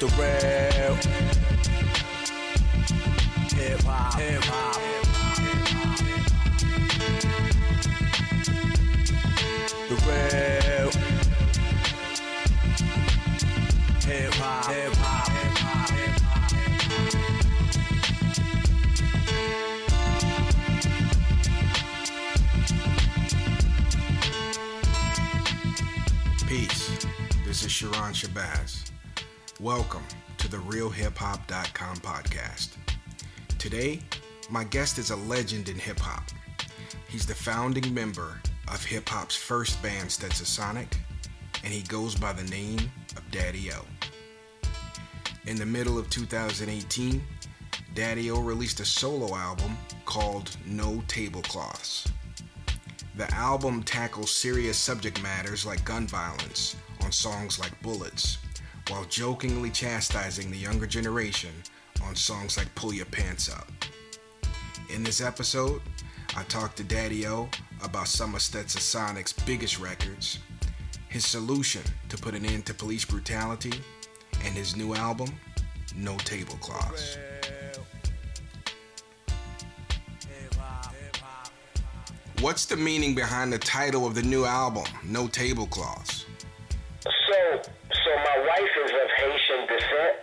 the real hip hop. Hip hop. The real hip hop. Hip hop. Peace. This is Sharon Shabazz. Welcome to the RealHipHop.com podcast. Today, my guest is a legend in hip hop. He's the founding member of hip hop's first band, Stetsasonic, and he goes by the name of Daddy O. In the middle of 2018, Daddy O released a solo album called No Tablecloths. The album tackles serious subject matters like gun violence on songs like Bullets, while jokingly chastising the younger generation on songs like Pull Your Pants Up. In this episode, I talked to Daddy O about some of Stetsasonics' biggest records, his solution to put an end to police brutality, and his new album, No Tablecloths. What's the meaning behind the title of the new album, No Tablecloths? So, so my wife is of Haitian descent,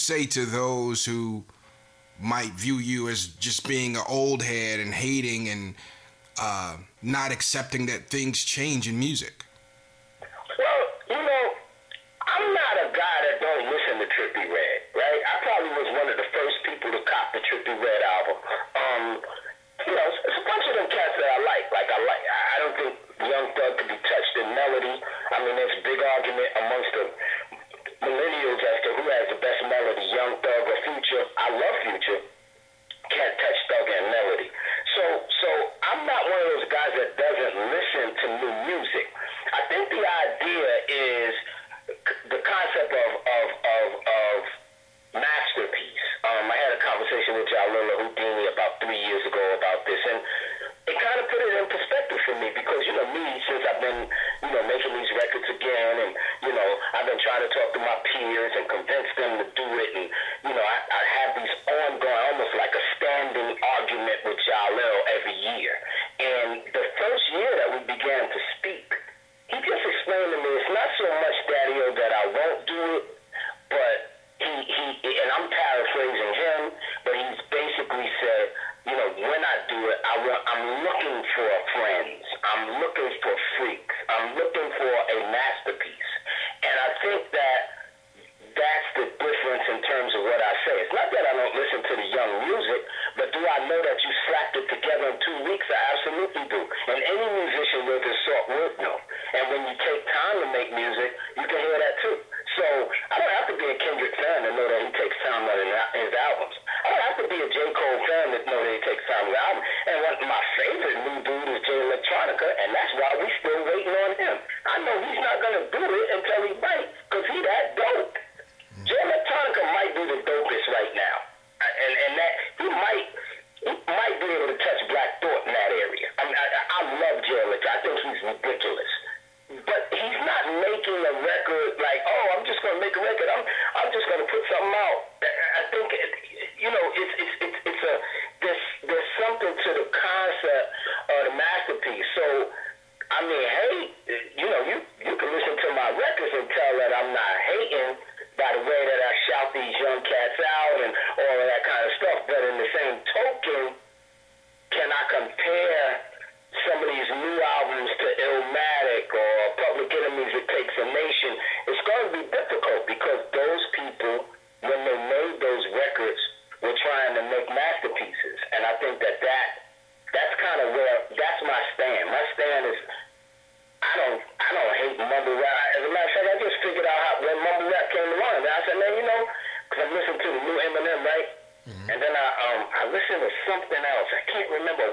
say to those who might view you as just being an old head and hating and uh, not accepting that things change in music? Well, you know, I'm not a guy that don't listen to Trippie Redd, right? I probably was one of the first people to cop the Trippie Redd album. Um, you know, it's, a bunch of them cats that I like. Like I like, I don't think Young Thug could be touched in melody. I mean, there's a big argument amongst the millennials as to who has the best melody, Young Thug or Future. I love Future. Can't touch Thug and melody. So, so I'm not one of those guys that doesn't listen to new music. I think the idea is the concept of of of, of masterpiece. Um, I had a conversation with Jalila Whodini about three years ago about this, and it kind of put it in perspective for me because you know me, you know, making these records again. And, you know, I've been trying to talk to my peers and convince them to do it. And, you know, I, I have these ongoing, almost like a standing argument with Jalil every year. And the first year that we began to And any musician with his salt would know. And when you take time to make music, you can hear that too. So I don't have to be a Kendrick fan to know that he takes time on his albums. I don't have to be a J. Cole fan to know that he takes time on his album. And one my favorite new dude is Jay Electronica, and that's why we still waiting on him. I know he's not gonna do it until he bites, a record like, oh, I'm just gonna make a record. I'm I'm just gonna put something out.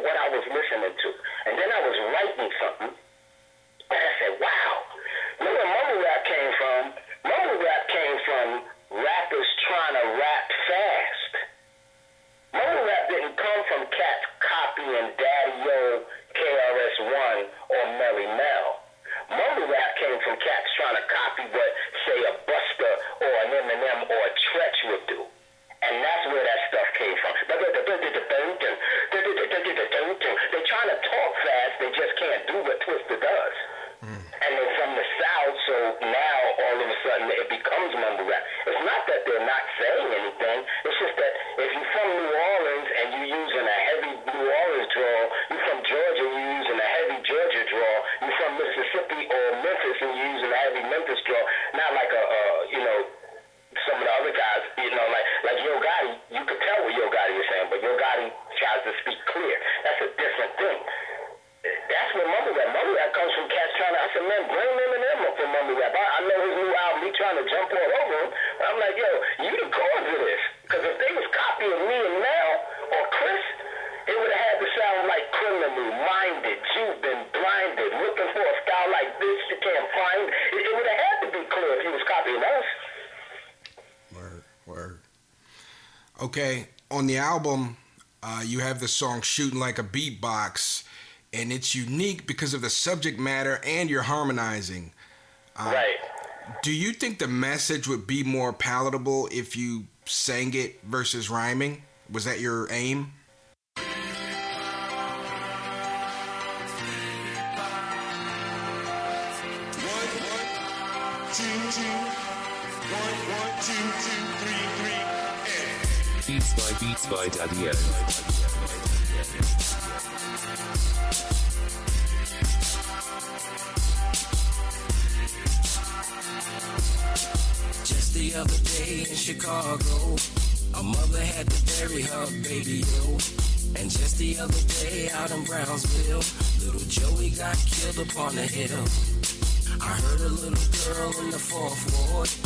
What I was listening to. And then I was writing something. And I said, wow. Where mumble rap came from? Mumble rap came from rappers trying to rap fast. Mumble rap didn't come from cats copying Daddy O, KRS-One, or Melle Mel. Mumble rap came from cats trying to copy what, it becomes mumble rap. It's not that they're not saying anything, Okay, on the album, uh, you have the song "Shooting Like a Beatbox," and it's unique because of the subject matter and your harmonizing. Uh, right. Do you think the message would be more palatable if you sang it versus rhyming? Was that your aim? Beats by Beats by Daddy. Just the other day in Chicago, a mother had to bury her baby, yo. And just the other day out in Brownsville, little Joey got killed upon the hill. I heard a little girl in the fourth ward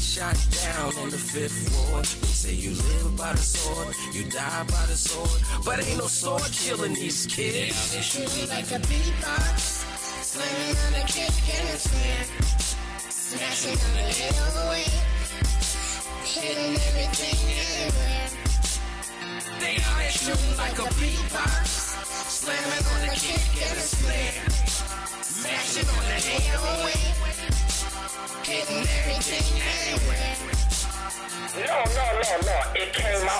shot down on the fifth ward. They say you live by the sword, you die by the sword, but ain't no sword killing these kids. They shoot me like a beatbox, slamming on the kick and a snare, smashing on the away, hitting everything everywhere. They out shooting like a beatbox, slamming on the kick and a snare, smashing on the hell hitting everything everywhere. No, no, no, no. It came out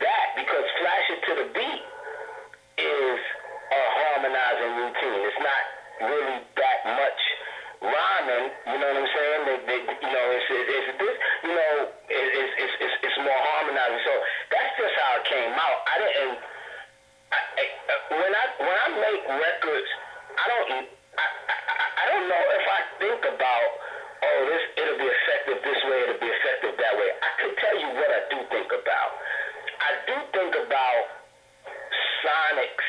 that because Flash It to the Beat is a harmonizing routine. It's not really that much rhyming. You know what I'm saying? They, they, you know, it's, it's, it's this. You know, it, it's, it's, it's, it's more harmonizing. So that's just how it came out. I didn't. I, I, when I when I make records, I don't. I, I, I don't know if I think about. Oh, this it'll be effective this way. It'll be effective that way. I can tell you what I do think about. I do think about Sonics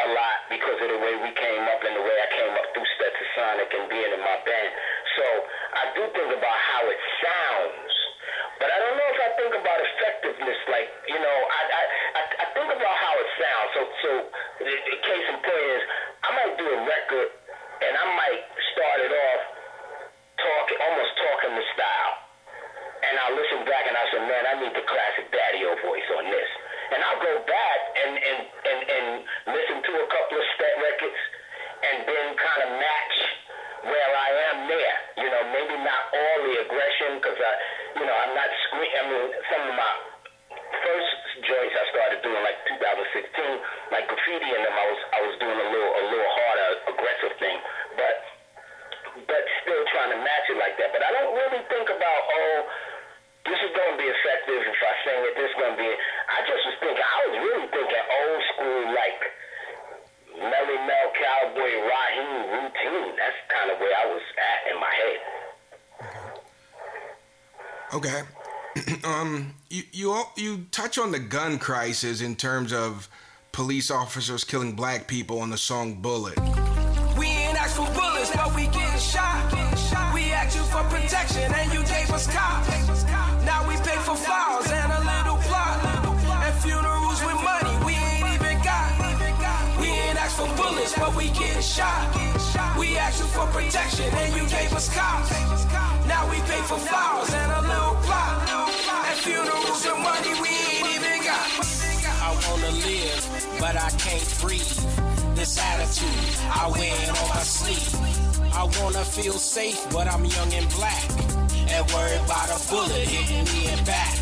a lot because of the way we came up and the way I came up through Stetsasonic and being in my band. So I do think about how it sounds. But I don't know if I think about effectiveness like, you know, I I, I, I think about how it sounds. So so the, the case in point is I might do a record and I might start it off talking almost talking the style. And I'll listen back and I say, man, I need the classic daddy-o voice on this and I'll go back and and and, and listen to a couple of step records, and then kind of match where I am there. You know, maybe not all the aggression because I, you know, I'm not scream. I mean, some of my first joints I started doing like 2016, like graffiti and them. I was I was doing a little a little harder aggressive thing, but but still trying to match it like that. But I don't really think about oh this is going to be effective if I sing it. This is going to be. I just was thinking. I was really thinking old school, like Melle Mel Cowboy Raheem routine. That's kind of where I was at in my head. Okay. um, you you you touch on the gun crisis in terms of police officers killing black people on the song "Bullet." We ain't asked for bullets, but we getting shot. We asked you for protection, and you gave us cops. Now we pay for flowers and a little plot. And funerals with money we ain't even got. We ain't asked for bullets, but we getting shot. We asked you for protection, and you gave us cops. We pay for flowers and a little plot. And funerals with money we ain't even got. I wanna live, but I can't breathe. This attitude, I wear it on my sleeve. I wanna feel safe, but I'm young and black. And worried about a bullet hitting me in back.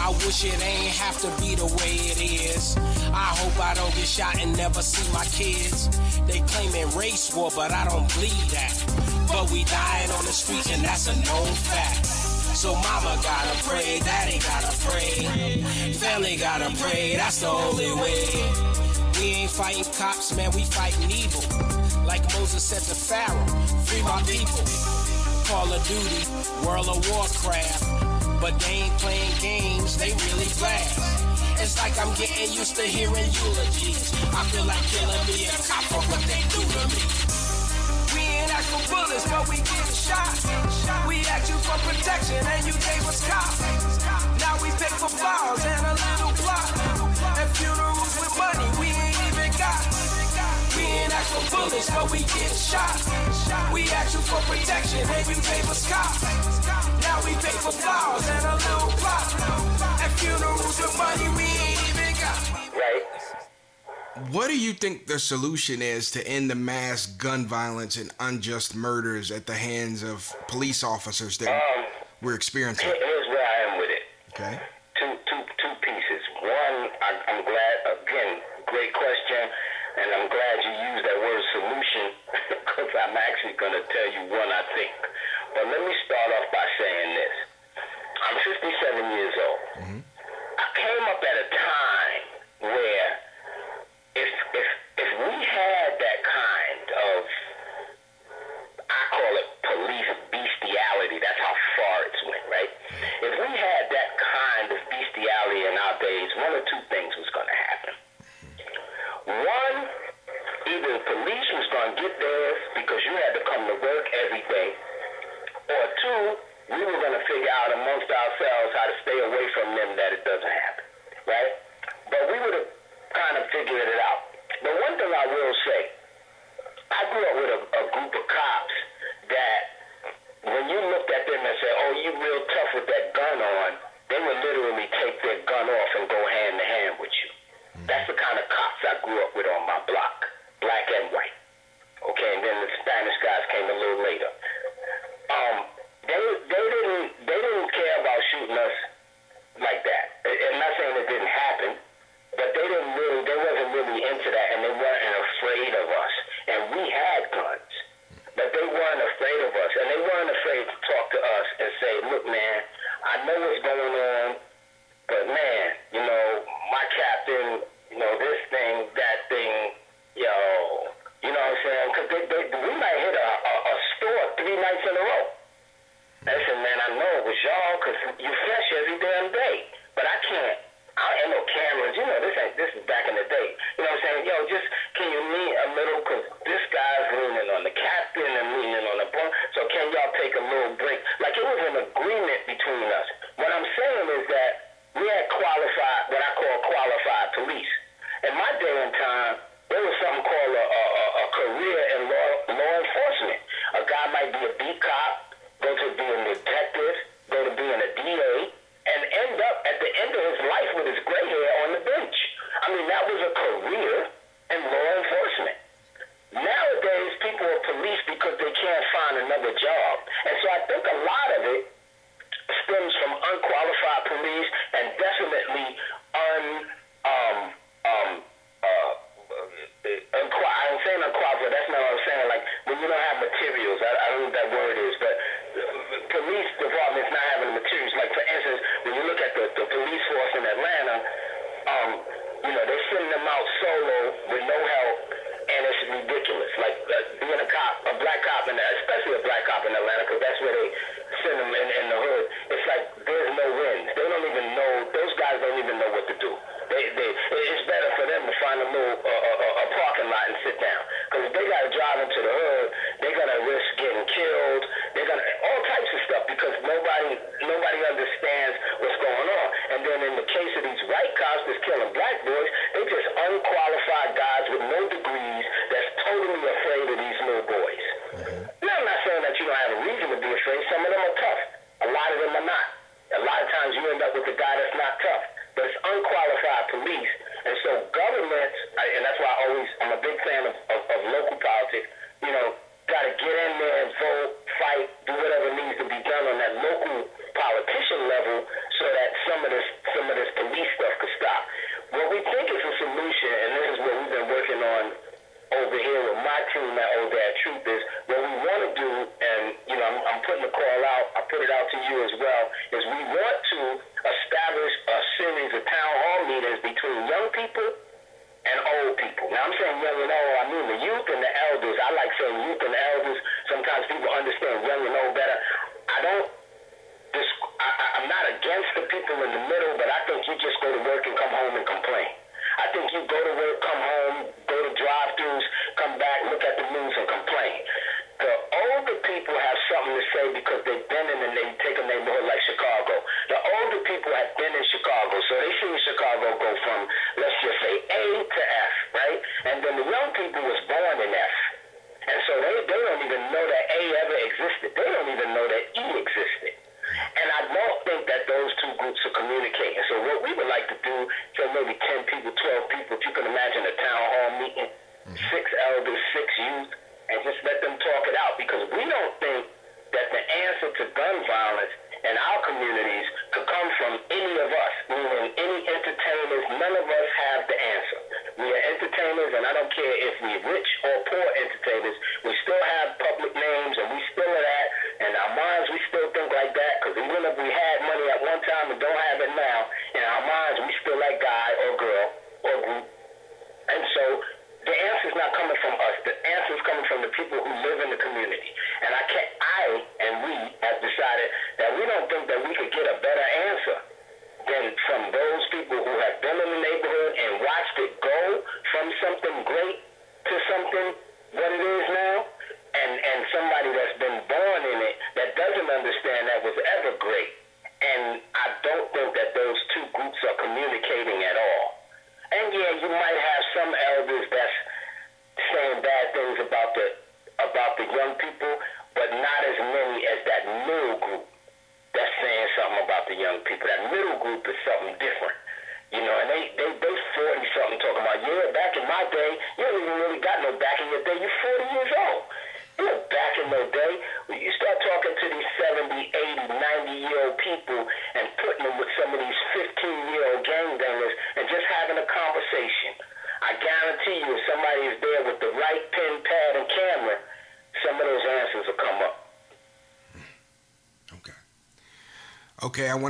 I wish it ain't have to be the way it is. I hope I don't get shot and never see my kids. They claim claiming race war, but I don't believe that. But we dying on the streets, and that's a known fact. So mama gotta pray, daddy gotta pray, family gotta pray, that's the only way. We ain't fighting cops, man, we fighting evil. Like Moses said to Pharaoh, free my people. Call of Duty, World of Warcraft. But they ain't playing games, they really blast. It's like I'm getting used to hearing eulogies. I feel like killing me a cop for what they do to me. Asked for bullets, but we getting shot. We asked you for protection, and you gave us cops. Now we pay for flowers and a little plot. And funerals with money we ain't even got. We ain't asked for bullets, but we get shot. We ask you for protection, and you gave us cops. Now we pay for flowers and a little plot. At funerals with money we ain't even got. Right? What do you think the solution is to end the mass gun violence and unjust murders at the hands of police officers that Um, we're experiencing? here's where I am with it. Okay. two two two pieces. One, I, I'm glad again, great question, and I'm glad you used that word solution because I'm actually going to tell you one I think. But let me start off by saying this: I'm 57 years old. I came up at a time where One, either the police was going to get theirs because you had to come to work every day, or two, we were going to figure out amongst ourselves how to stay away from them that it doesn't happen, right? But we would have kind of figured it out. But one thing I will say, I grew up with a, a group of cops that when you looked at them and said, oh, you real tough with that gun on, they would literally take their gun off and go hand to hand with you. That's the kind of cops I grew up with on my block, black and white. Okay, and then the Spanish guys came a little later. Um, they they didn't they didn't care about shooting us like that. I'm not saying it didn't happen, but they didn't really they wasn't really into that, and they weren't afraid of us. And we had guns, but they weren't afraid of us, and they weren't afraid to talk to us and say, "Look, man, I know what's going on, but man, you know, my captain, you know, this thing, that thing, yo, you know what I'm saying? Because they, they, we might hit a, a, a store three nights in a row. I said, man, I know it was y'all because you fresh every damn day. But I can't. I ain't no cameras. You know, this ain't. This is back in the day. You know what I'm saying? Yo, just can you lean a little? Cause this guy's leaning on the captain and leaning on the bunk. So can y'all take a little break? Like it was an agreement between us. What I'm saying is that we had qualified, what I call qualified police. In my day and time, there was something called a, a, a, a career in law, law enforcement. A guy might be a beat cop, go to being a detective, go to being a DA, and end up at the end of his life with his gray hair on the bench. I mean, that was a career in law enforcement. Nowadays, people are police because they can't find another job. And so I think a lot of it stems from unqualified police and definitely And in the case of these white cops that's killing black boys,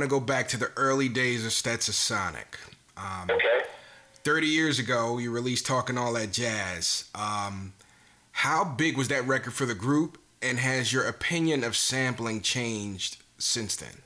to go back to the early days of Stetsasonic. Um, okay. 30 years ago, you released Talking All That Jazz. Um, how big was that record for the group, and has your opinion of sampling changed since then?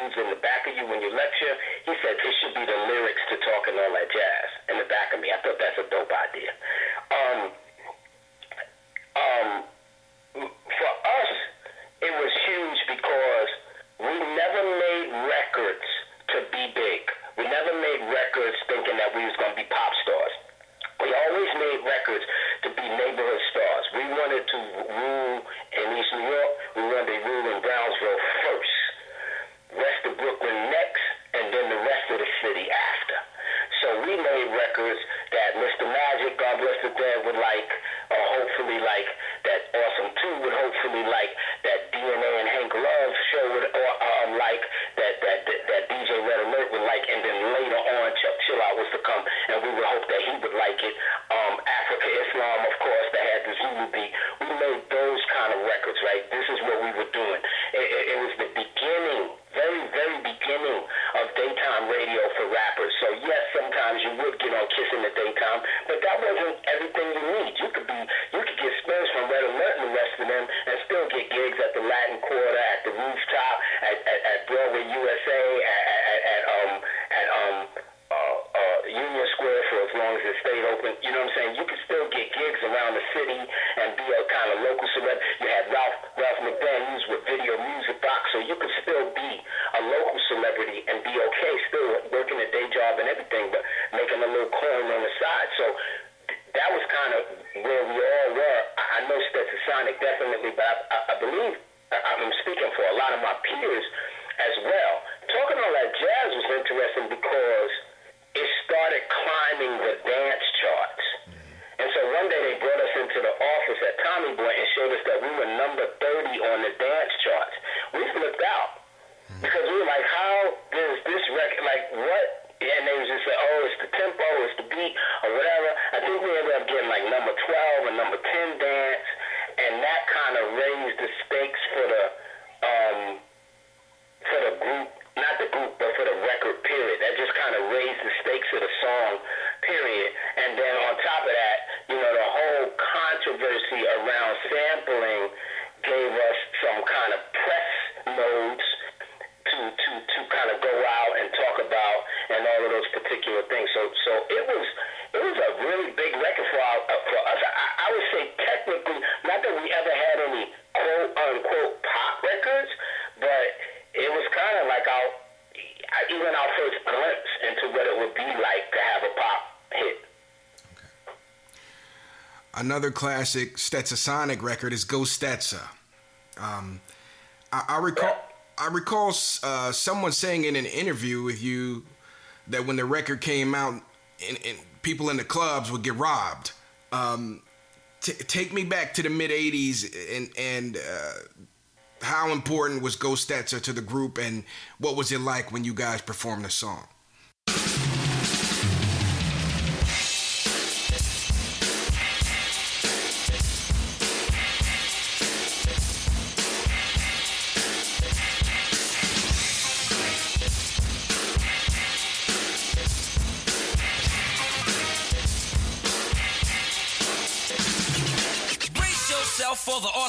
moves in the back of you when you lecture. He said this should be the lyrics to talking all that jazz. posibilidad. another classic Stetsasonic record is "Go Stetsa. Um, I, I, recall I recall uh, someone saying in an interview with you that when the record came out, and, and people in the clubs would get robbed. Um, t- take me back to the mid '80s and and uh, how important was Go Stetsa to the group, and what was it like when you guys performed the song?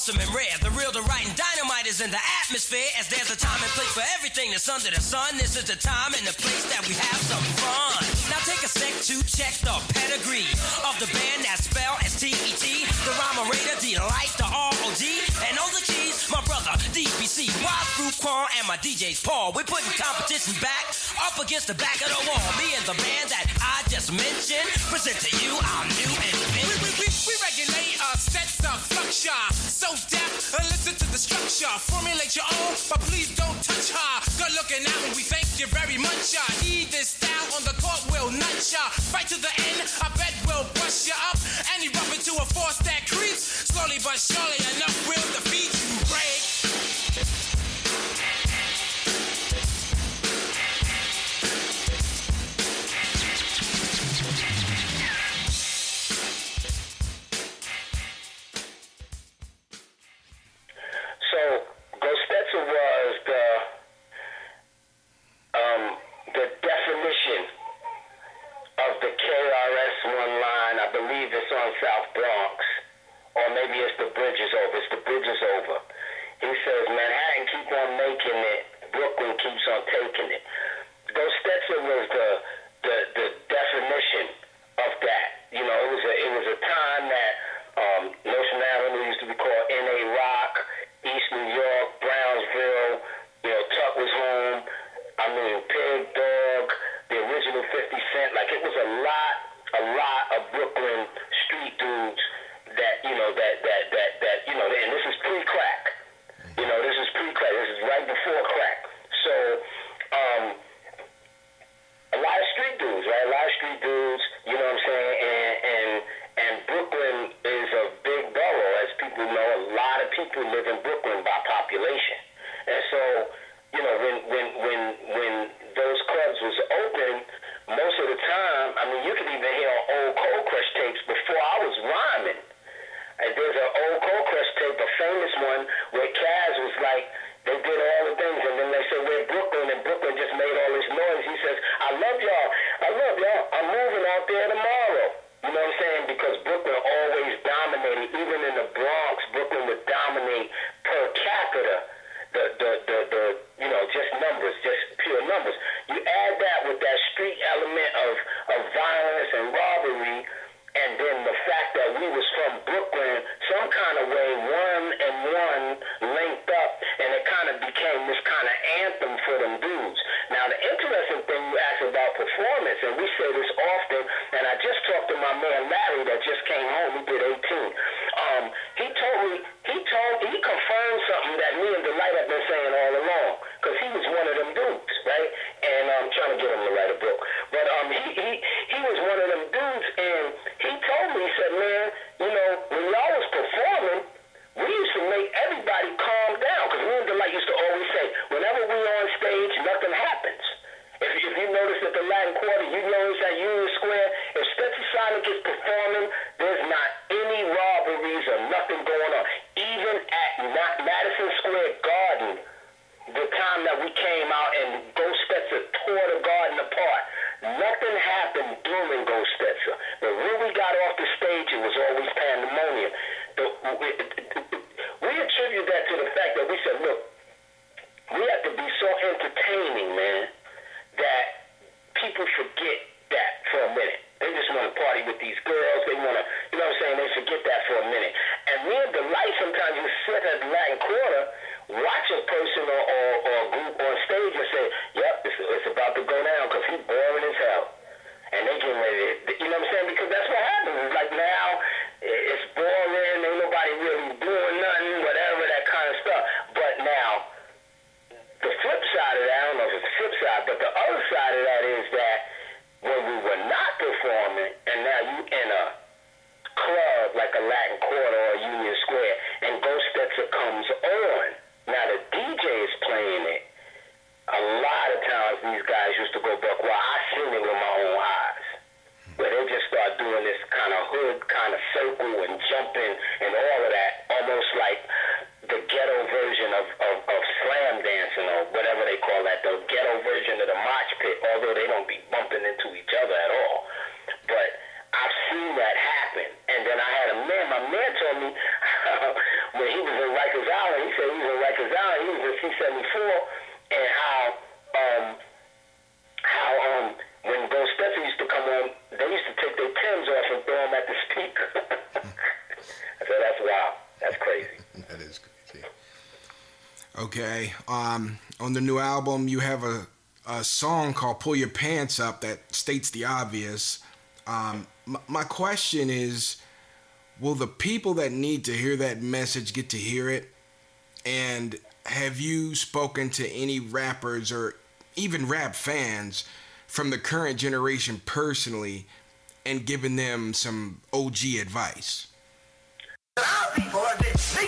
awesome and rare. The real, the right, and dynamite is in the atmosphere. As there's a time and place for everything that's under the sun. This is the time and the place that we have some fun. Now take a sec to check the pedigree of the band that spell S T E T. The rhymerator, the light, the R-O-D. And all the keys, my brother, DBC. Y through Quan and my DJ's Paul. We're putting competition back up against the back of the wall. Me and the band that I just mentioned present to you our new invention. We regulate our sets, our structure. So deaf, uh, listen to the structure. Formulate your own, but please don't touch her. Good looking out, and we thank you very much. Uh. Ya. eat this style on the court, will nut ya. Right to the end, I bet we'll brush ya up. And erupt into a force that creeps. Slowly but surely, enough will defeat. to hear old Cold Crush tapes before I was rhyming. And there's an old Cold Crush tape, a famous one Okay. Um, on the new album, you have a, a song called Pull Your Pants Up that states the obvious. Um, m- my question is Will the people that need to hear that message get to hear it? And have you spoken to any rappers or even rap fans from the current generation personally and given them some OG advice? People are.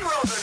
Negroes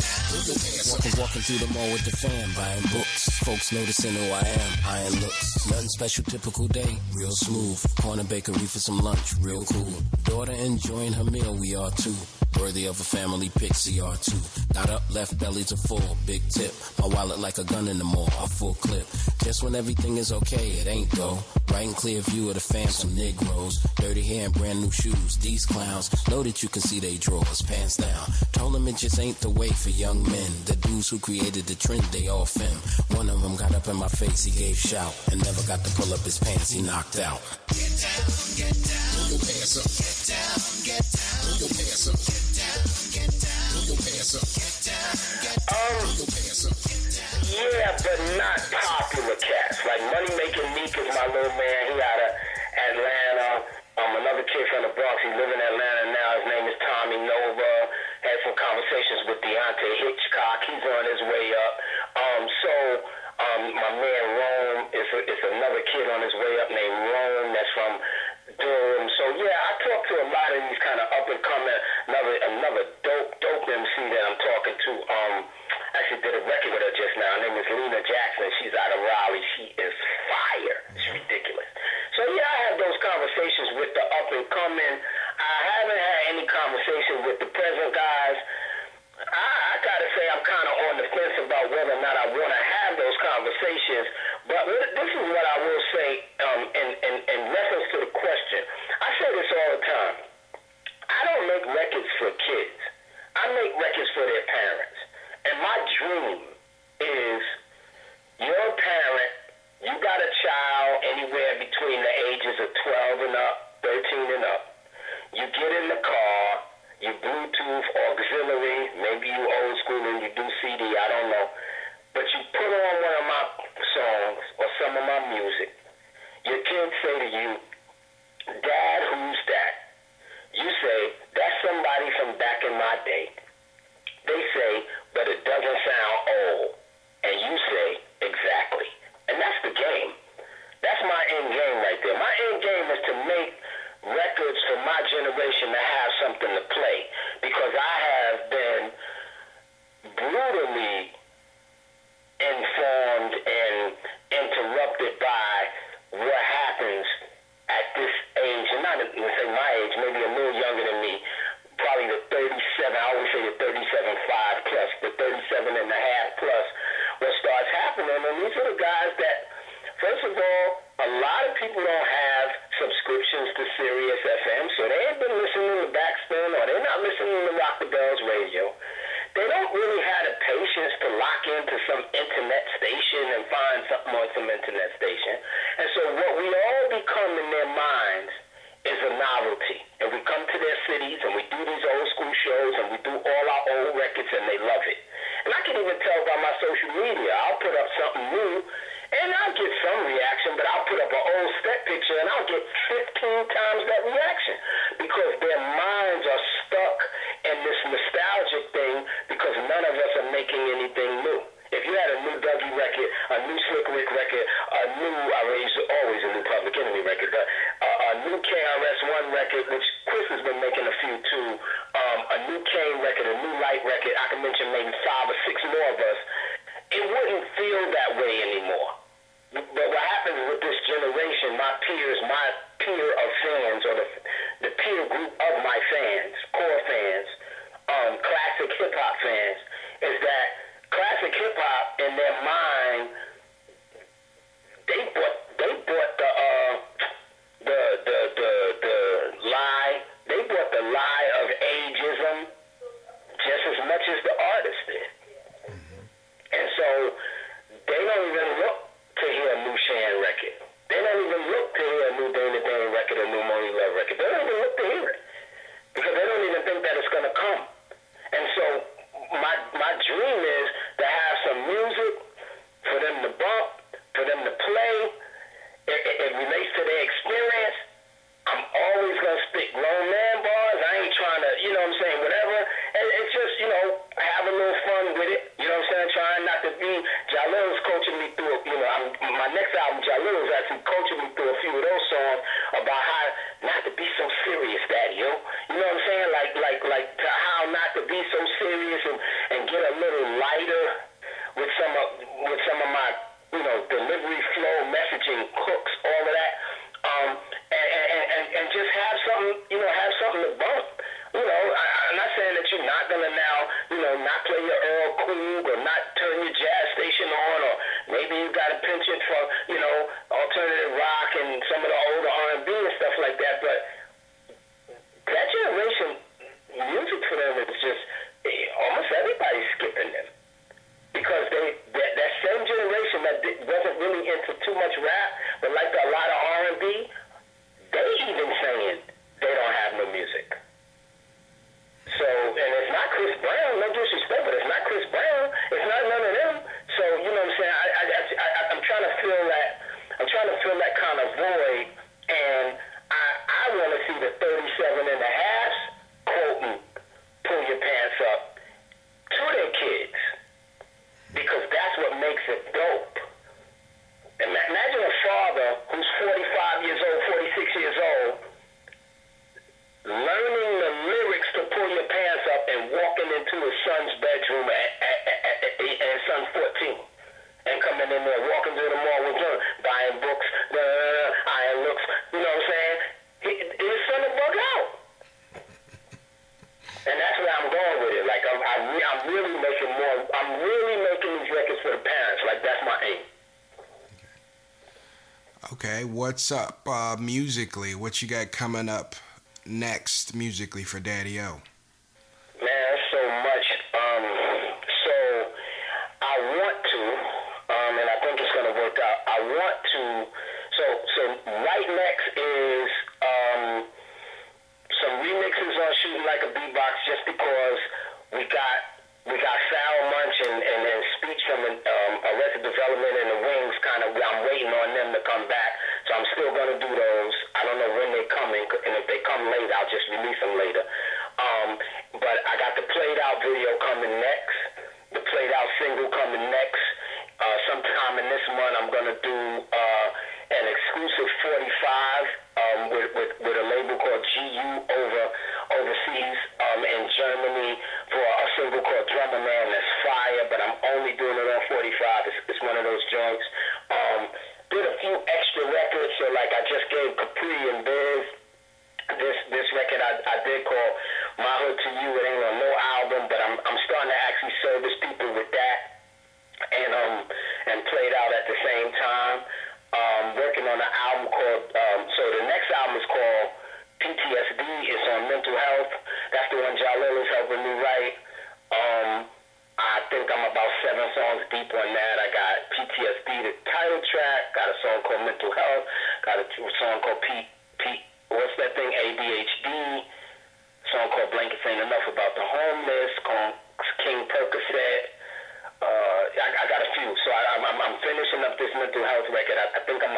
Walking, walking through the mall with the fam, buying books. Folks noticing who I am, eyeing looks. Nothing special, typical day, real smooth. Corner bakery for some lunch, real cool. Daughter enjoying her meal, we are too. Worthy of a family pick, CR2. Got up, left belly to full, big tip. My wallet like a gun in the mall, a full clip. Just when everything is okay, it ain't though. Right and clear view of the fam, some Negroes. Dirty hair and brand new shoes. These clowns know that you can see they drawers, pants down. Told them it just ain't the way for young men. The dudes who created the trend, they all fem. One of them got up in my face, he gave shout. And never got to pull up his pants, he knocked out. Um, yeah, but not popular cats. Like Money Making Meek is my little man. He out of Atlanta. Um, another kid from the Bronx. He live in Atlanta now. His name is Tommy Nova. Had some conversations with Deontay Hitchcock. He's on his way up. Um, so um, my man Rome is a, is another kid on his way up named Rome. That's from Durham. So yeah, I talk to a lot of these kind of up and coming. Another another dope dope MC that I'm talking did a record with her just now. Her name is Lena Jackson. She's out of Raleigh. She is fire. It's ridiculous. So yeah, I have those conversations with the up and coming. I haven't had any conversation with the present guys. I, I gotta say I'm kind of on the fence about whether or not I want to have those conversations. But this is what I will say um, in, in, in reference to the question. I say this all the time. I don't make records for kids. I make records for their parents. And my dream is your parent, you got a child anywhere between the ages of 12 and up, picture and I'll get 15 times that reaction because their minds are Jalil was actually coaching me through a few of those songs about how not to be so serious I'm with him. Buying books, da, da, da, looks. You know what I'm saying? He, son out. And that's where I'm going with it. Like I'm, I'm, I'm really making more. I'm really making these records for the parents. Like that's my aim. Okay, what's up uh, musically? What you got coming up next musically for Daddy O? songs deep on that. I got PTSD, the title track. Got a song called Mental Health. Got a song called P P. What's that thing? ADHD. Song called Blankets Ain't Enough about the homeless. Called King Percocet. Uh, I, I got a few, so I, I'm, I'm finishing up this mental health record. I, I think I'm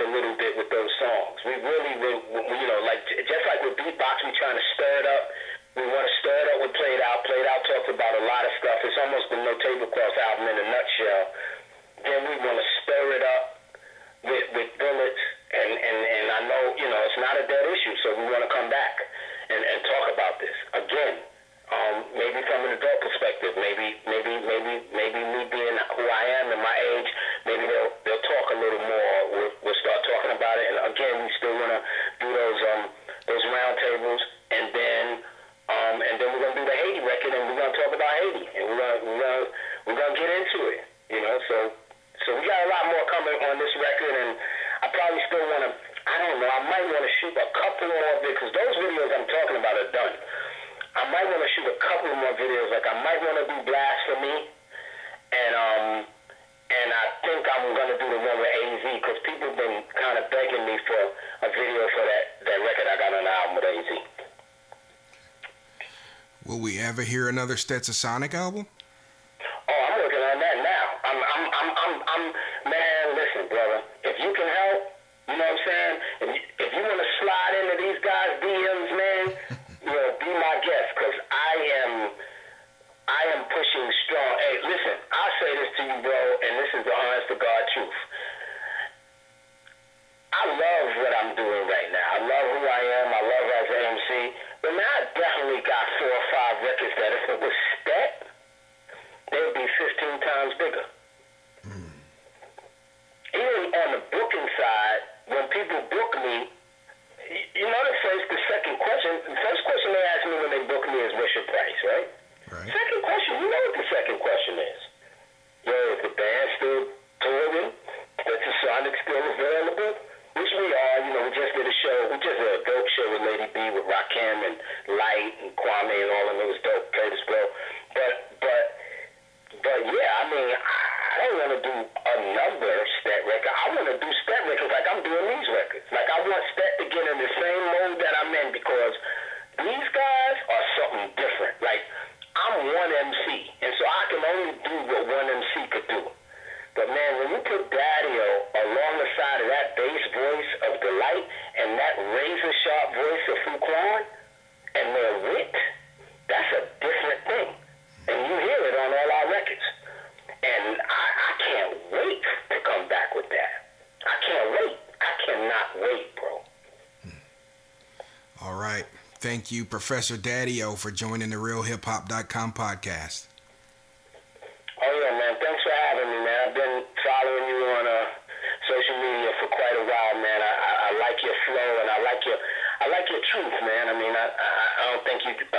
a little bit with those songs. We really, we, you know, like just like with beatbox, we trying to stir it up. We want to stir it up with Played Out. Played Out talked about a lot of stuff. It's almost the No Tablecloth album in a nutshell. Then we want to stir it up with, with bullets, and, and, and I know, you know, it's not a dead issue, so we want to come back and, and talk about this again. Um, maybe from an adult perspective, maybe, maybe another Stetsasonic album? Oh, I'm working on that now. I'm, I'm, I'm, I'm, I'm man, listen, brother. If you can help, you know what I'm saying? If you, if you want to slide into these guys' DMs, man, you know, be my guest, because I am, I am pushing strong. Hey, listen, I say this to you, bro, and this is the honest to God truth. Professor Daddy O, for joining the RealHipHop.com podcast. Oh, yeah, man. Thanks for having me, man. I've been following you on uh, social media for quite a while, man. I, I, I, like your flow and I like your I like your truth, man. I mean, I, I, I don't think you uh,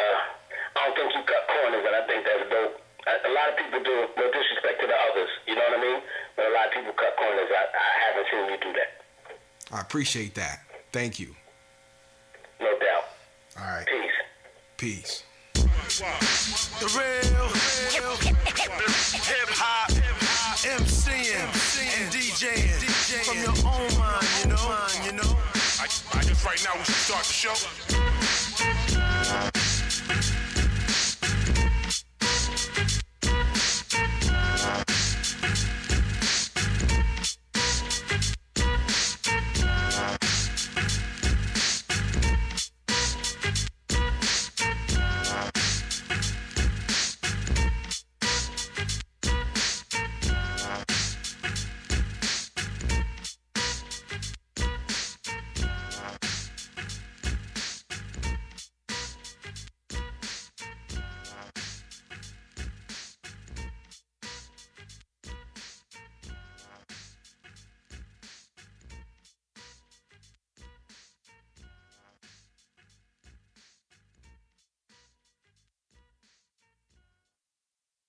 I don't think you cut corners, and I think that's dope. A lot of people do, no disrespect to the others, you know what I mean? But a lot of people cut corners. I, I haven't seen you do that. I appreciate that. Thank you. No doubt. All right. Peace. The real, real hip hop, MCing and DJing from your own mind, you know, you know. I, I guess right now we should start the show.